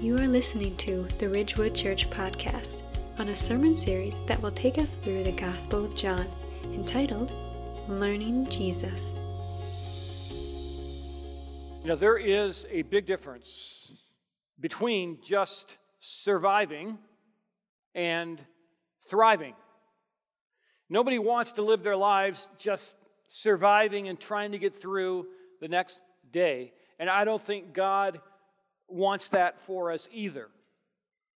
You are listening to the Ridgewood Church Podcast on a sermon series that will take us through the Gospel of John, entitled Learning Jesus. You know, there is a big difference between just surviving and thriving. Nobody wants to live their lives just surviving and trying to get through the next day. And I don't think God wants that for us either.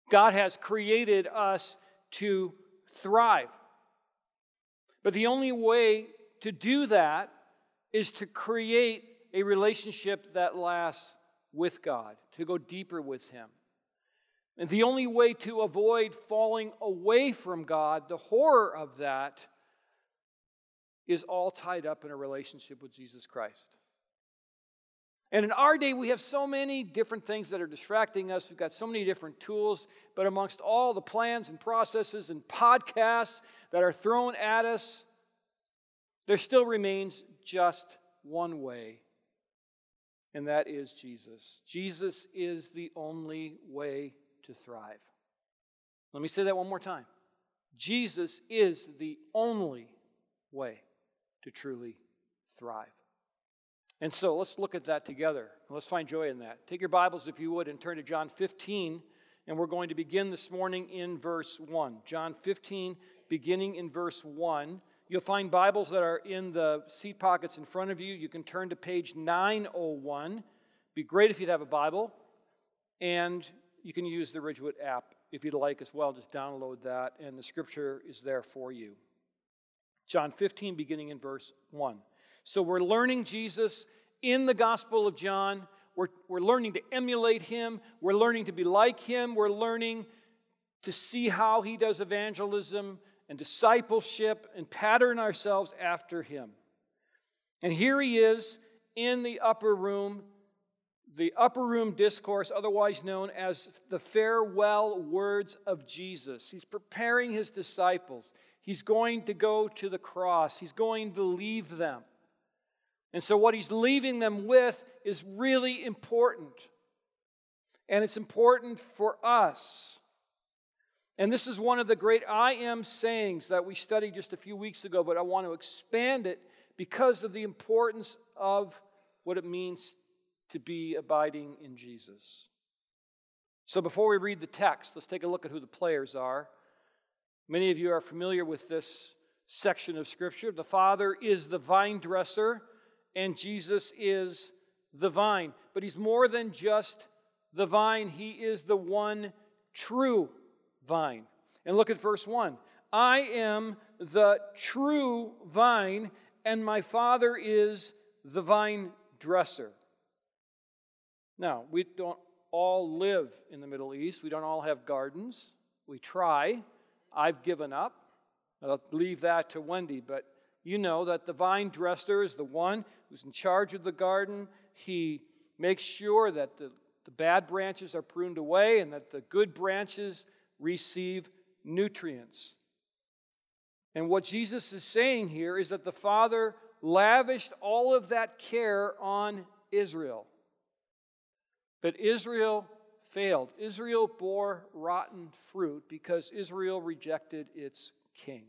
God has created us to thrive. But the only way to do that is to create a relationship that lasts with God, to go deeper with Him. And the only way to avoid falling away from God, the horror of that, is all tied up in a relationship with Jesus Christ. And in our day, we have so many different things that are distracting us. We've got so many different tools, but amongst all the plans and processes and podcasts that are thrown at us, there still remains just one way, and that is Jesus. Jesus is the only way to thrive. Let me say that one more time. Jesus is the only way to truly thrive. And so let's look at that together. Let's find joy in that. Take your Bibles, if you would, and turn to John 15. And we're going to begin this morning in verse 1. John 15, beginning in verse 1. You'll find Bibles that are in the seat pockets in front of you. You can turn to page 901. Be great if you'd have a Bible. And you can use the Ridgewood app if you'd like as well. Just download that, and the scripture is there for you. John 15, beginning in verse 1. So we're learning Jesus in the Gospel of John. We're, we're learning to emulate him. We're learning to be like him. We're learning to see how he does evangelism and discipleship and pattern ourselves after him. And here he is in the upper room, the upper room discourse, otherwise known as the farewell words of Jesus. He's preparing his disciples. He's going to go to the cross, he's going to leave them. And so, what he's leaving them with is really important. And it's important for us. And this is one of the great I am sayings that we studied just a few weeks ago, but I want to expand it because of the importance of what it means to be abiding in Jesus. So, before we read the text, let's take a look at who the players are. Many of you are familiar with this section of Scripture. The Father is the vine dresser and Jesus is the vine. But he's more than just the vine, he is the one true vine. And look at verse 1 I am the true vine, and my Father is the vine dresser. Now, we don't all live in the Middle East, we don't all have gardens. We try. I've given up. I'll leave that to Wendy, but you know that the vine dresser is the one who's in charge of the garden. He makes sure that the, the bad branches are pruned away and that the good branches receive nutrients. And what Jesus is saying here is that the Father lavished all of that care on Israel. But Israel failed. Israel bore rotten fruit because Israel rejected its king.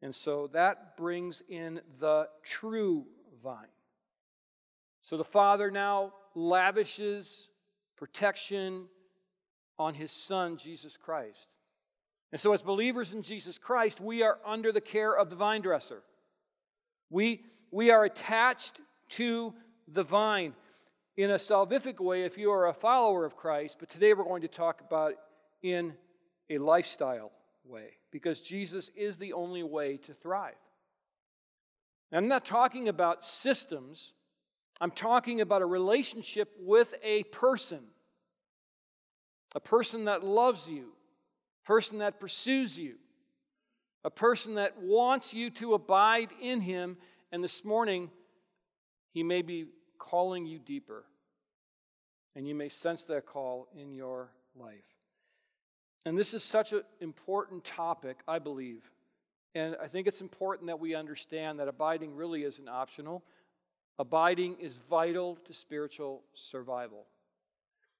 And so that brings in the true vine. So the Father now lavishes protection on his Son, Jesus Christ. And so, as believers in Jesus Christ, we are under the care of the vine dresser. We, we are attached to the vine in a salvific way if you are a follower of Christ, but today we're going to talk about in a lifestyle way because Jesus is the only way to thrive. And I'm not talking about systems, I'm talking about a relationship with a person. A person that loves you, a person that pursues you, a person that wants you to abide in him. And this morning, he may be calling you deeper. And you may sense that call in your life. And this is such an important topic, I believe. And I think it's important that we understand that abiding really isn't optional. Abiding is vital to spiritual survival.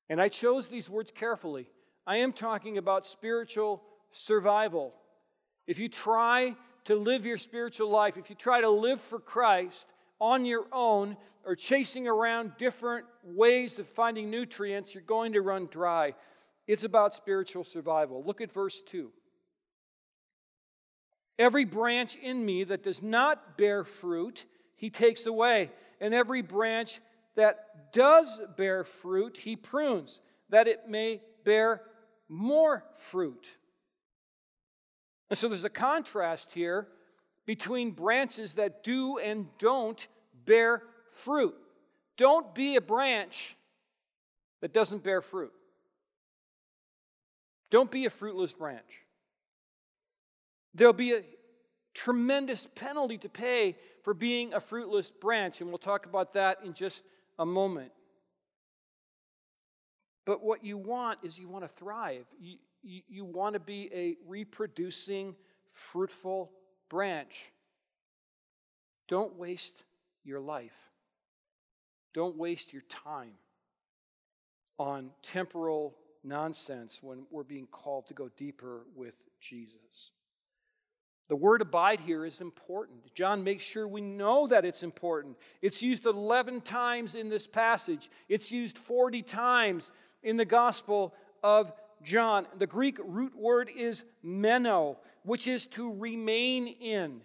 And I chose these words carefully. I am talking about spiritual survival. If you try to live your spiritual life, if you try to live for Christ on your own or chasing around different ways of finding nutrients, you're going to run dry. It's about spiritual survival. Look at verse 2. Every branch in me that does not bear fruit, he takes away. And every branch that does bear fruit, he prunes, that it may bear more fruit. And so there's a contrast here between branches that do and don't bear fruit. Don't be a branch that doesn't bear fruit. Don't be a fruitless branch. There'll be a tremendous penalty to pay for being a fruitless branch, and we'll talk about that in just a moment. But what you want is you want to thrive. You, you, you want to be a reproducing, fruitful branch. Don't waste your life. Don't waste your time on temporal nonsense when we're being called to go deeper with Jesus. The word abide here is important. John makes sure we know that it's important. It's used 11 times in this passage, it's used 40 times in the Gospel of John. The Greek root word is meno, which is to remain in,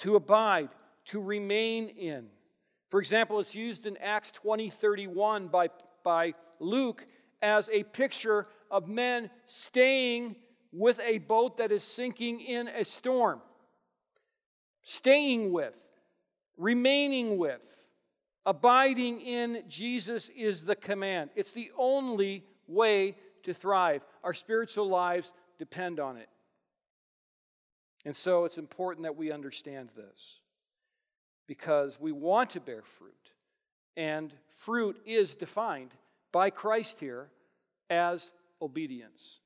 to abide, to remain in. For example, it's used in Acts 20 31 by, by Luke as a picture of men staying with a boat that is sinking in a storm. Staying with, remaining with, abiding in Jesus is the command. It's the only way to thrive. Our spiritual lives depend on it. And so it's important that we understand this because we want to bear fruit. And fruit is defined by Christ here as obedience.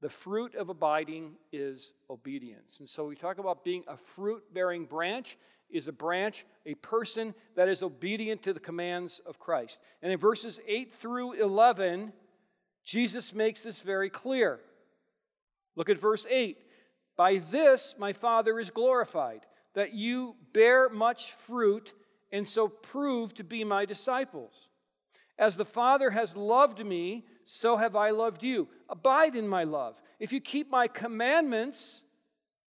The fruit of abiding is obedience. And so we talk about being a fruit bearing branch is a branch, a person that is obedient to the commands of Christ. And in verses 8 through 11, Jesus makes this very clear. Look at verse 8. By this my Father is glorified, that you bear much fruit and so prove to be my disciples. As the Father has loved me, so have I loved you. Abide in my love. If you keep my commandments,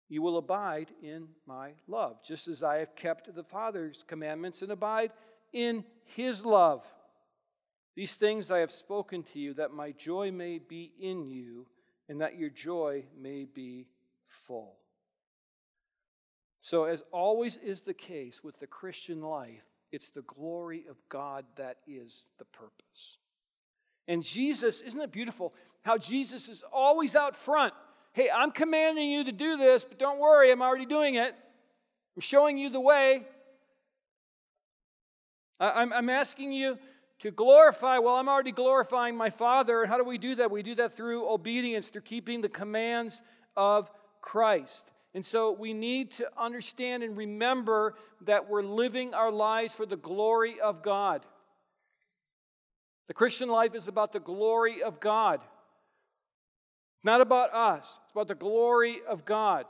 you will abide in my love, just as I have kept the Father's commandments and abide in his love. These things I have spoken to you, that my joy may be in you, and that your joy may be full. So, as always is the case with the Christian life, it's the glory of God that is the purpose. And Jesus, isn't it beautiful how Jesus is always out front? Hey, I'm commanding you to do this, but don't worry, I'm already doing it. I'm showing you the way. I'm, asking you to glorify. Well, I'm already glorifying my Father. And how do we do that? We do that through obedience, through keeping the commands of Christ. And so we need to understand and remember that we're living our lives for the glory of God. The Christian life is about the glory of God. Not about us, it's about the glory of God.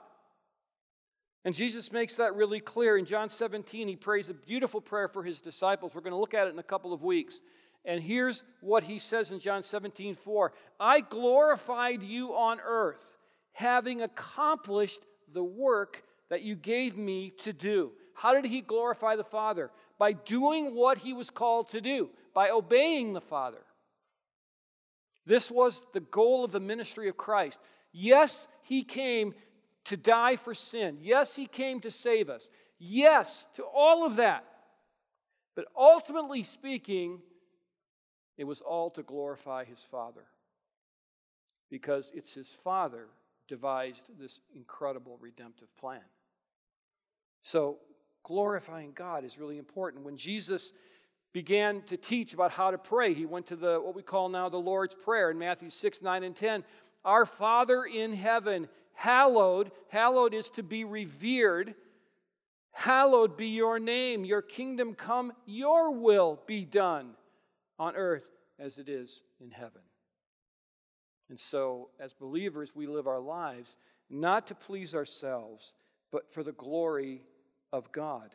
And Jesus makes that really clear. In John 17, he prays a beautiful prayer for his disciples. We're going to look at it in a couple of weeks. And here's what he says in John 17, 4 I glorified you on earth, having accomplished the work that you gave me to do. How did he glorify the Father? By doing what he was called to do, by obeying the Father. This was the goal of the ministry of Christ. Yes, he came to die for sin. Yes, he came to save us. Yes, to all of that. But ultimately speaking, it was all to glorify his Father. Because it's his Father devised this incredible redemptive plan. So, glorifying God is really important. When Jesus began to teach about how to pray, he went to the what we call now the Lord's Prayer in Matthew 6, 9, and 10. Our Father in heaven, hallowed, hallowed is to be revered. Hallowed be your name, your kingdom come, your will be done on earth as it is in heaven. And so, as believers, we live our lives not to please ourselves, but for the glory of God.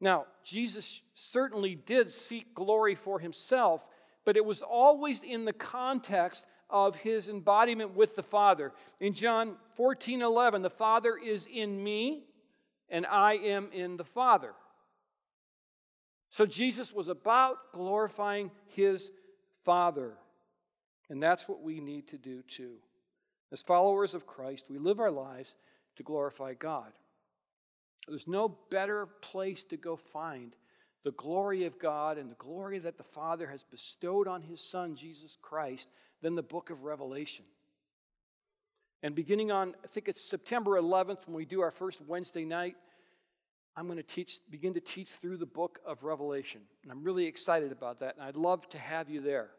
Now, Jesus certainly did seek glory for himself, but it was always in the context of his embodiment with the Father. In John 14 11, the Father is in me, and I am in the Father. So Jesus was about glorifying his Father. And that's what we need to do too. As followers of Christ, we live our lives to glorify God. There's no better place to go find the glory of God and the glory that the Father has bestowed on His Son, Jesus Christ, than the book of Revelation. And beginning on, I think it's September 11th when we do our first Wednesday night, I'm going to teach, begin to teach through the book of Revelation. And I'm really excited about that, and I'd love to have you there.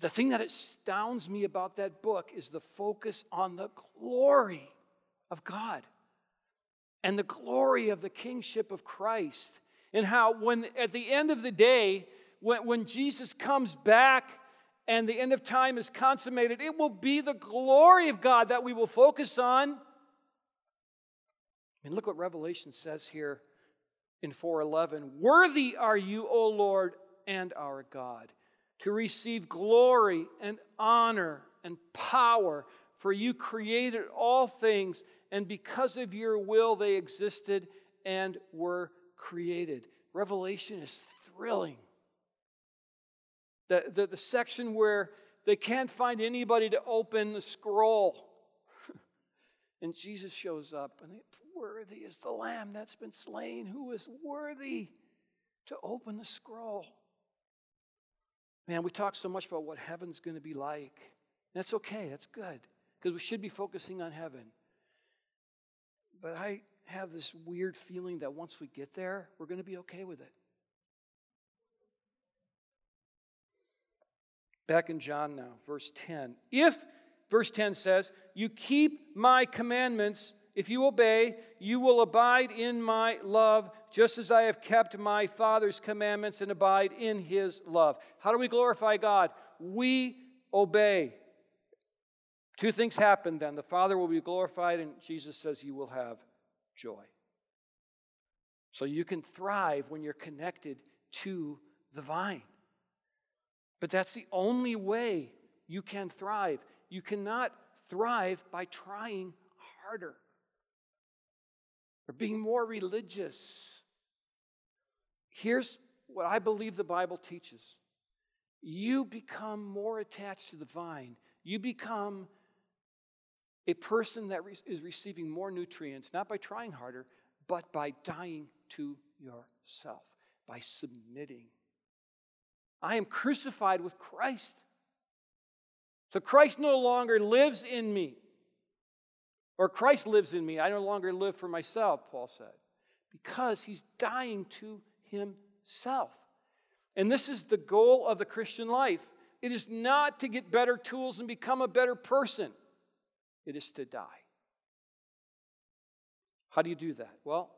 The thing that astounds me about that book is the focus on the glory of God and the glory of the kingship of Christ. And how, when at the end of the day, when, when Jesus comes back and the end of time is consummated, it will be the glory of God that we will focus on. I mean, look what Revelation says here in 411 Worthy are you, O Lord and our God, to receive glory and honor and power, for you created all things and because of your will, they existed and were created. Revelation is thrilling. The, the, the section where they can't find anybody to open the scroll. and Jesus shows up, and worthy is the lamb that's been slain, who is worthy to open the scroll. Man, we talk so much about what heaven's going to be like. That's okay, that's good, because we should be focusing on heaven. But I have this weird feeling that once we get there, we're going to be okay with it. Back in John now, verse 10. If, verse 10 says, you keep my commandments, if you obey, you will abide in my love, just as I have kept my Father's commandments and abide in his love. How do we glorify God? We obey. Two things happen then. The Father will be glorified, and Jesus says you will have joy. So you can thrive when you're connected to the vine. But that's the only way you can thrive. You cannot thrive by trying harder or being more religious. Here's what I believe the Bible teaches you become more attached to the vine, you become a person that is receiving more nutrients, not by trying harder, but by dying to yourself, by submitting. I am crucified with Christ. So Christ no longer lives in me. Or Christ lives in me. I no longer live for myself, Paul said, because he's dying to himself. And this is the goal of the Christian life. It is not to get better tools and become a better person it is to die. How do you do that? Well,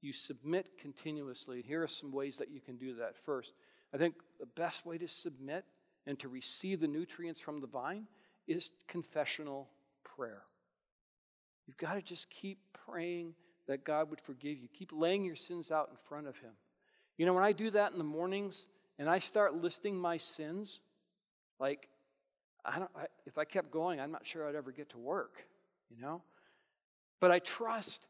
you submit continuously. Here are some ways that you can do that. First, I think the best way to submit and to receive the nutrients from the vine is confessional prayer. You've got to just keep praying that God would forgive you. Keep laying your sins out in front of Him. You know, when I do that in the mornings and I start listing my sins, like I don't, I, if I kept going, I'm not sure I'd ever get to work, you know? But I trust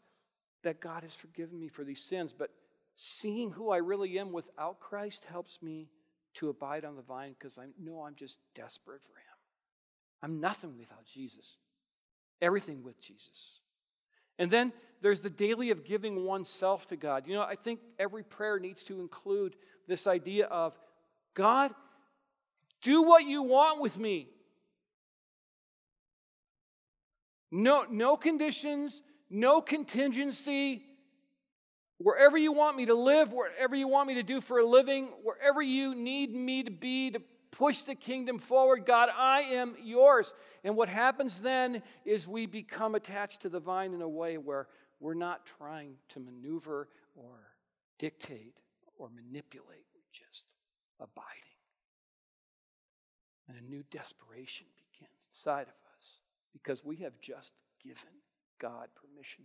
that God has forgiven me for these sins. But seeing who I really am without Christ helps me to abide on the vine because I know I'm just desperate for Him. I'm nothing without Jesus, everything with Jesus. And then there's the daily of giving oneself to God. You know, I think every prayer needs to include this idea of God, do what you want with me. No, no conditions, no contingency. Wherever you want me to live, wherever you want me to do for a living, wherever you need me to be to push the kingdom forward, God, I am yours. And what happens then is we become attached to the vine in a way where we're not trying to maneuver or dictate or manipulate. We just abiding. And a new desperation begins inside of us because we have just given God permission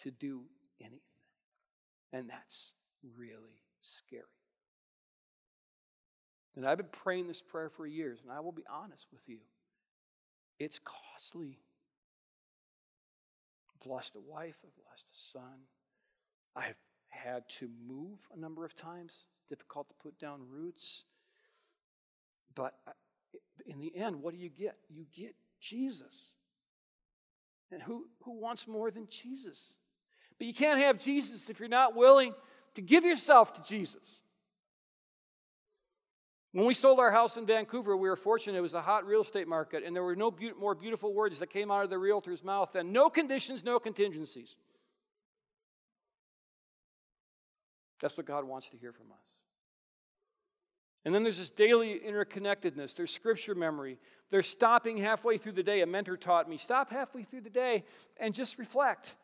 to do anything. And that's really scary. And I've been praying this prayer for years, and I will be honest with you. It's costly. I've lost a wife, I've lost a son. I've had to move a number of times. It's difficult to put down roots. But uh, in the end, what do you get? You get Jesus. And who, who wants more than Jesus? But you can't have Jesus if you're not willing to give yourself to Jesus. When we sold our house in Vancouver, we were fortunate. It was a hot real estate market, and there were no be- more beautiful words that came out of the realtor's mouth than no conditions, no contingencies. That's what God wants to hear from us. And then there's this daily interconnectedness. There's scripture memory. There's stopping halfway through the day. A mentor taught me stop halfway through the day and just reflect.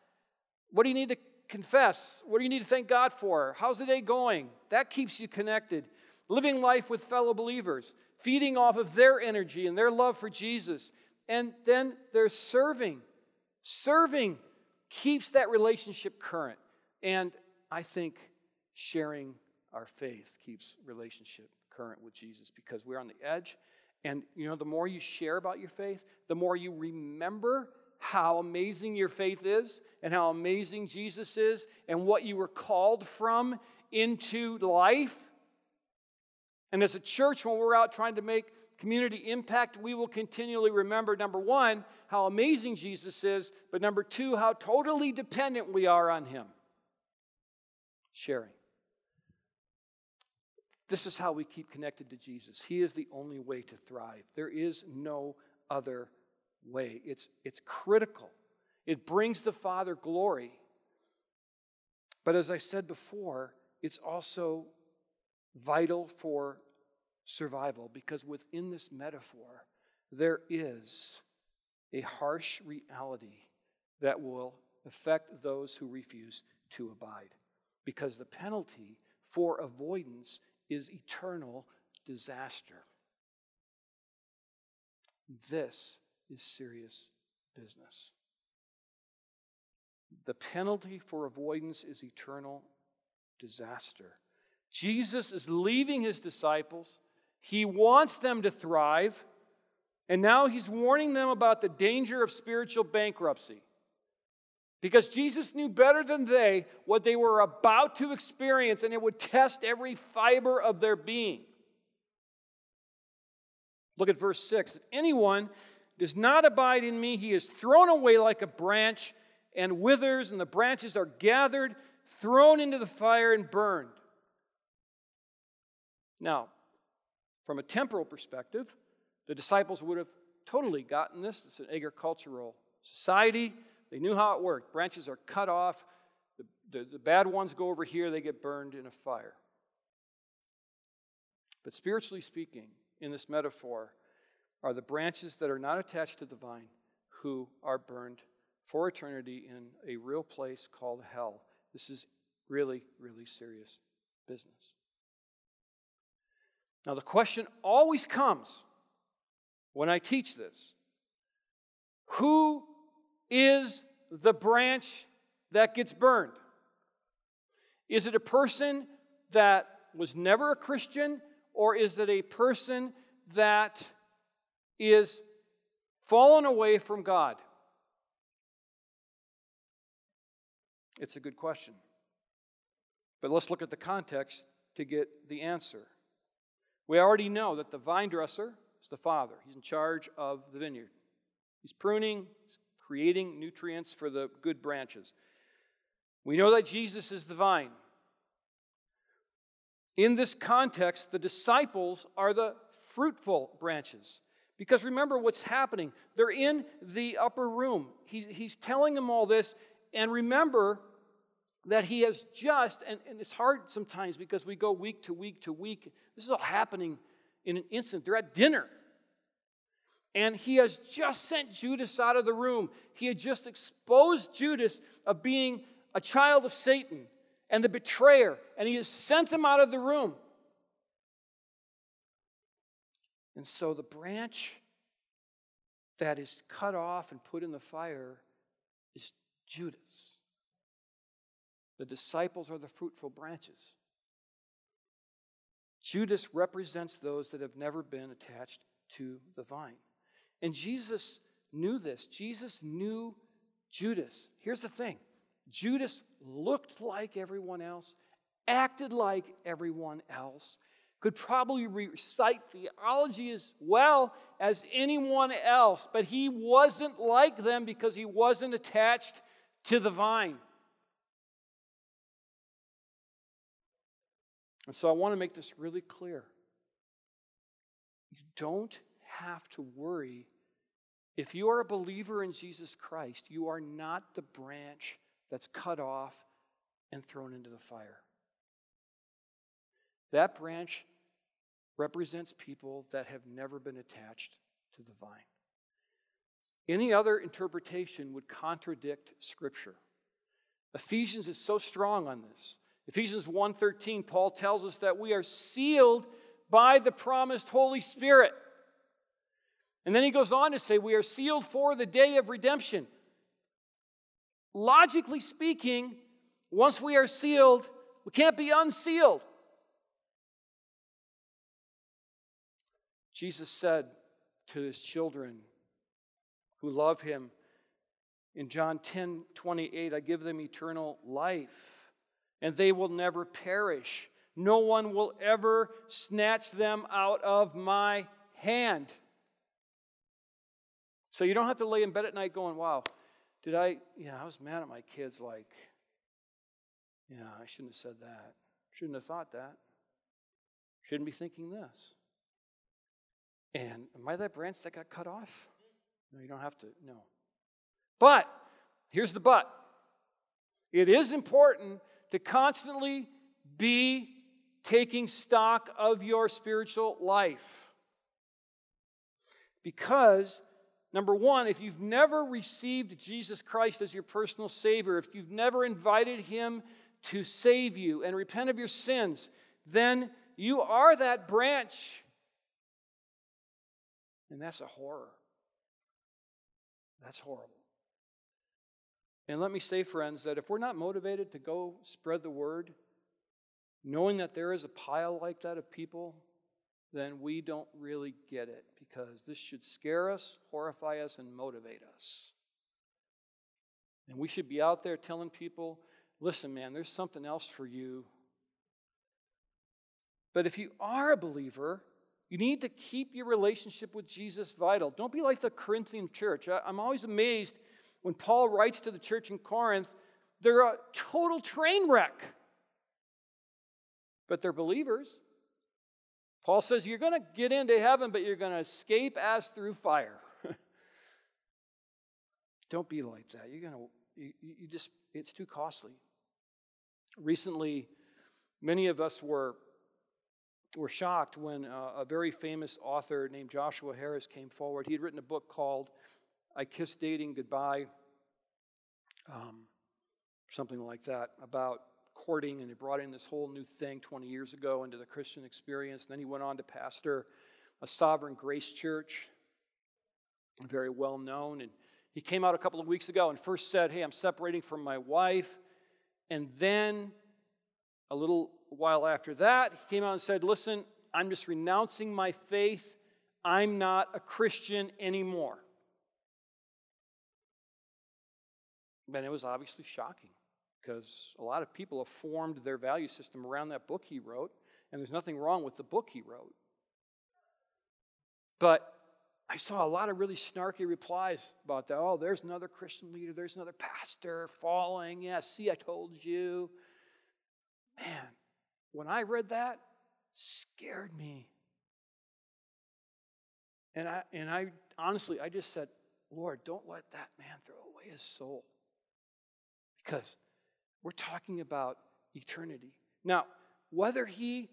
What do you need to confess? What do you need to thank God for? How's the day going? That keeps you connected living life with fellow believers, feeding off of their energy and their love for Jesus. And then there's serving. Serving keeps that relationship current. And I think sharing our faith keeps relationship current with Jesus because we're on the edge. And you know, the more you share about your faith, the more you remember how amazing your faith is and how amazing Jesus is and what you were called from into life and as a church, when we're out trying to make community impact, we will continually remember number one, how amazing Jesus is, but number two, how totally dependent we are on Him. Sharing. This is how we keep connected to Jesus. He is the only way to thrive. There is no other way. It's, it's critical, it brings the Father glory. But as I said before, it's also vital for survival because within this metaphor, there is a harsh reality that will affect those who refuse to abide. Because the penalty for avoidance is eternal disaster. This is serious business. The penalty for avoidance is eternal disaster. Jesus is leaving his disciples. He wants them to thrive. And now he's warning them about the danger of spiritual bankruptcy. Because Jesus knew better than they what they were about to experience, and it would test every fiber of their being. Look at verse 6. If anyone does not abide in me, he is thrown away like a branch and withers, and the branches are gathered, thrown into the fire, and burned. Now, from a temporal perspective, the disciples would have totally gotten this. It's an agricultural society. They knew how it worked. Branches are cut off, the, the, the bad ones go over here, they get burned in a fire. But spiritually speaking, in this metaphor, are the branches that are not attached to the vine who are burned for eternity in a real place called hell. This is really, really serious business. Now, the question always comes when I teach this Who is the branch that gets burned? Is it a person that was never a Christian, or is it a person that is fallen away from God? It's a good question. But let's look at the context to get the answer. We already know that the vine dresser is the Father, He's in charge of the vineyard. He's pruning, he's creating nutrients for the good branches. We know that Jesus is the vine. In this context, the disciples are the fruitful branches. Because remember what's happening. They're in the upper room. He's, he's telling them all this. And remember, that he has just, and, and, it's hard sometimes because we go week to week to week. This is all happening in an instant. They're at dinner. And he has just sent Judas out of the room. He had just exposed Judas of being a child of Satan and the betrayer, and he has sent him out of the room. And so the branch that is cut off and put in the fire is Judas. The disciples are the fruitful branches. Judas represents those that have never been attached to the vine. And Jesus knew this. Jesus knew Judas. Here's the thing Judas looked like everyone else, acted like everyone else, could probably recite theology as well as anyone else, but he wasn't like them because he wasn't attached to the vine. And so I want to make this really clear. You don't have to worry. If you are a believer in Jesus Christ, you are not the branch that's cut off and thrown into the fire. That branch represents people that have never been attached to the vine. Any other interpretation would contradict Scripture. Ephesians is so strong on this. Ephesians 1:13 Paul tells us that we are sealed by the promised Holy Spirit. And then he goes on to say we are sealed for the day of redemption. Logically speaking, once we are sealed, we can't be unsealed. Jesus said to his children who love him in John 10 28, I give them eternal life and they will never perish. No one will ever snatch them out of my hand. So you don't have to lay in bed at night going, wow, did I, yeah, I was mad at my kids. Like, yeah, I shouldn't have said that. Shouldn't have thought that. Shouldn't be thinking this. And am I that branch that got cut off? No, you don't have to, no. But, here's the but. It is important to constantly be taking stock of your spiritual life. Because, number one, if you've never received Jesus Christ as your personal Savior, if you've never invited Him to save you and repent of your sins, then you are that branch. And that's a horror. That's horrible. And let me say, friends, that if we're not motivated to go spread the word, knowing that there is a pile like that of people, then we don't really get it because this should scare us, horrify us, and motivate us. And we should be out there telling people listen, man, there's something else for you. But if you are a believer, you need to keep your relationship with Jesus vital. Don't be like the Corinthian church. I'm always amazed when Paul writes to the church in Corinth, they're a total train wreck. But they're believers. Paul says you're going to get into heaven, but you're going to escape as through fire. Don't be like that. You're going to, you, you just, it's too costly. Recently, many of us were, were shocked when uh, a very famous author named Joshua Harris came forward. He had written a book called I kissed dating goodbye, um, something like that, about courting, and he brought in this whole new thing 20 years ago into the Christian experience. And then he went on to pastor a Sovereign Grace Church, very well known. And he came out a couple of weeks ago and first said, Hey, I'm separating from my wife. And then a little while after that, he came out and said, Listen, I'm just renouncing my faith. I'm not a Christian anymore. And it was obviously shocking because a lot of people have formed their value system around that book he wrote, and there's nothing wrong with the book he wrote. But I saw a lot of really snarky replies about that. Oh, there's another Christian leader, there's another pastor falling. Yeah, see, I told you. Man, when I read that, scared me. And I and I honestly I just said, Lord, don't let that man throw away his soul because we're talking about eternity. Now, whether he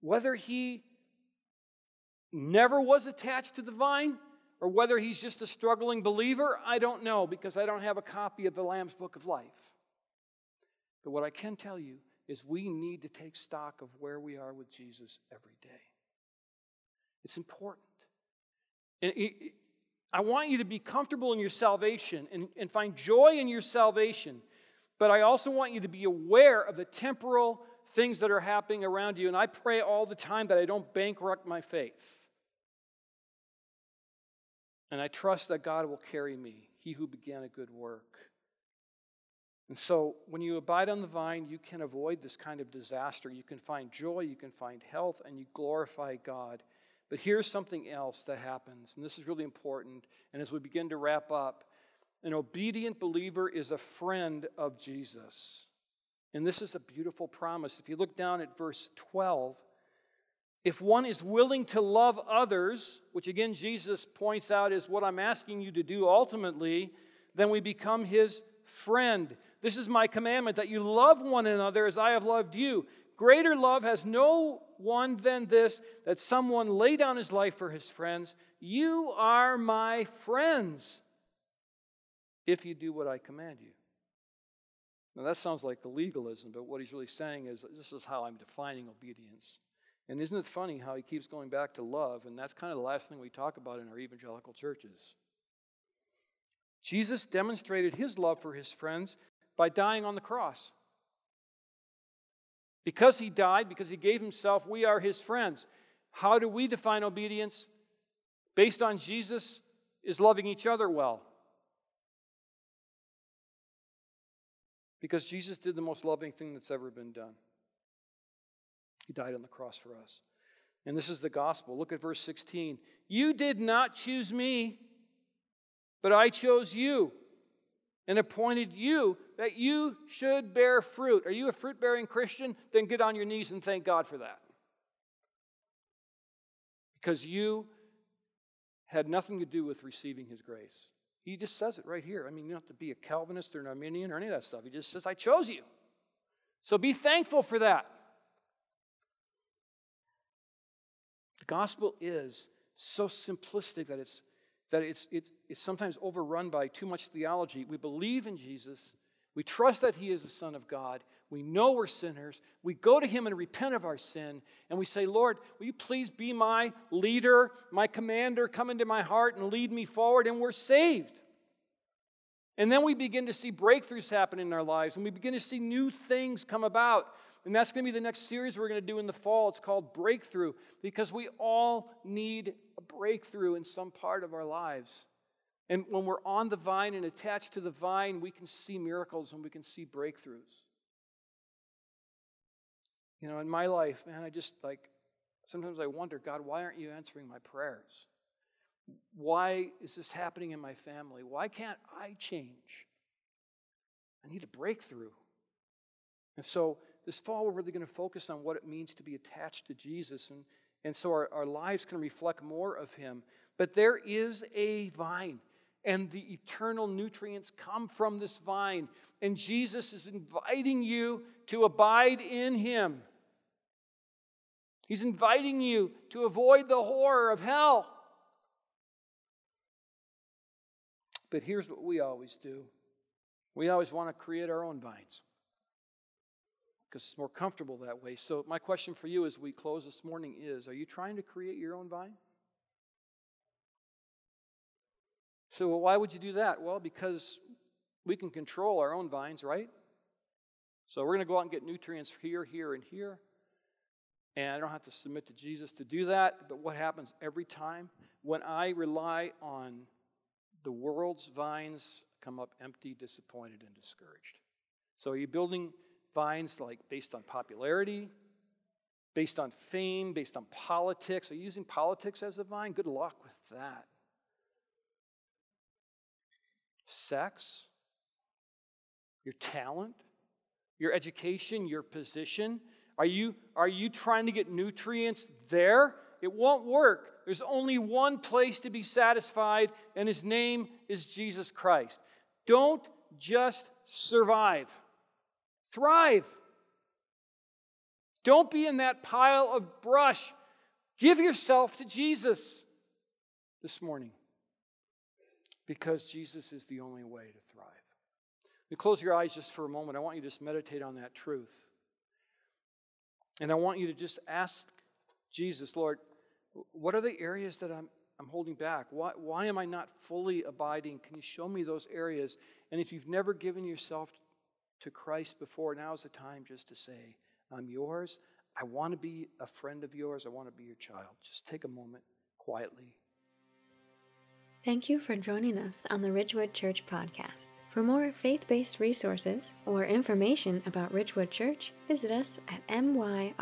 whether he never was attached to the vine or whether he's just a struggling believer, I don't know because I don't have a copy of the Lamb's Book of Life. But what I can tell you is we need to take stock of where we are with Jesus every day. It's important. And I want you to be comfortable in your salvation and, and find joy in your salvation. But I also want you to be aware of the temporal things that are happening around you. And I pray all the time that I don't bankrupt my faith. And I trust that God will carry me, He who began a good work. And so, when you abide on the vine, you can avoid this kind of disaster. You can find joy, you can find health, and you glorify God. But here's something else that happens, and this is really important. And as we begin to wrap up, an obedient believer is a friend of Jesus. And this is a beautiful promise. If you look down at verse 12, if one is willing to love others, which again Jesus points out is what I'm asking you to do ultimately, then we become his friend. This is my commandment that you love one another as I have loved you. Greater love has no one than this that someone lay down his life for his friends. You are my friends if you do what I command you. Now, that sounds like legalism, but what he's really saying is this is how I'm defining obedience. And isn't it funny how he keeps going back to love? And that's kind of the last thing we talk about in our evangelical churches. Jesus demonstrated his love for his friends by dying on the cross. Because he died, because he gave himself, we are his friends. How do we define obedience? Based on Jesus is loving each other well. Because Jesus did the most loving thing that's ever been done. He died on the cross for us. And this is the gospel. Look at verse 16. You did not choose me, but I chose you and appointed you that you should bear fruit. Are you a fruit bearing Christian? Then get on your knees and thank God for that. Because you had nothing to do with receiving His grace. He just says it right here. I mean, you don't have to be a Calvinist or an Arminian or any of that stuff. He just says, I chose you. So be thankful for that. The gospel is so simplistic that it's that it's, it's, it's sometimes overrun by too much theology. We believe in Jesus, we trust that He is the Son of God. We know we're sinners. We go to Him and repent of our sin. And we say, Lord, will you please be my leader, my commander, come into my heart and lead me forward? And we're saved. And then we begin to see breakthroughs happen in our lives, and we begin to see new things come about. And that's going to be the next series we're going to do in the fall. It's called Breakthrough, because we all need a breakthrough in some part of our lives. And when we're on the vine and attached to the vine, we can see miracles and we can see breakthroughs. You know, in my life, man, I just like, sometimes I wonder, God, why aren't you answering my prayers? Why is this happening in my family? Why can't I change? I need a breakthrough. And so this fall, we're really going to focus on what it means to be attached to Jesus. And, and so our, our lives can reflect more of Him. But there is a vine and the eternal nutrients come from this vine. And Jesus is inviting you to abide in Him. He's inviting you to avoid the horror of hell. But here's what we always do we always want to create our own vines because it's more comfortable that way. So, my question for you as we close this morning is Are you trying to create your own vine? So, well, why would you do that? Well, because we can control our own vines, right? So, we're going to go out and get nutrients here, here, and here. And I don't have to submit to Jesus to do that. But what happens every time? When I rely on the world's vines, come up empty, disappointed, and discouraged. So, are you building vines like based on popularity, based on fame, based on politics? Are you using politics as a vine? Good luck with that sex, your talent, your education, your position? Are you, are you trying to get nutrients there? It won't work. There's only one place to be satisfied, and his name is Jesus Christ. Don't just survive, thrive. Don't be in that pile of brush. Give yourself to Jesus this morning because Jesus is the only way to thrive. You close your eyes just for a moment. I want you to just meditate on that truth. And I want you to just ask Jesus, Lord, what are the areas that I'm, I'm holding back? Why, why am I not fully abiding? Can you show me those areas? And if you've never given yourself to Christ before, now is the time just to say, I'm yours. I want to be a friend of yours. I want to be your child. Just take a moment quietly. Thank you for joining us on the Ridgewood Church podcast. For more faith based resources or information about Ridgewood Church, visit us at myrwc.org.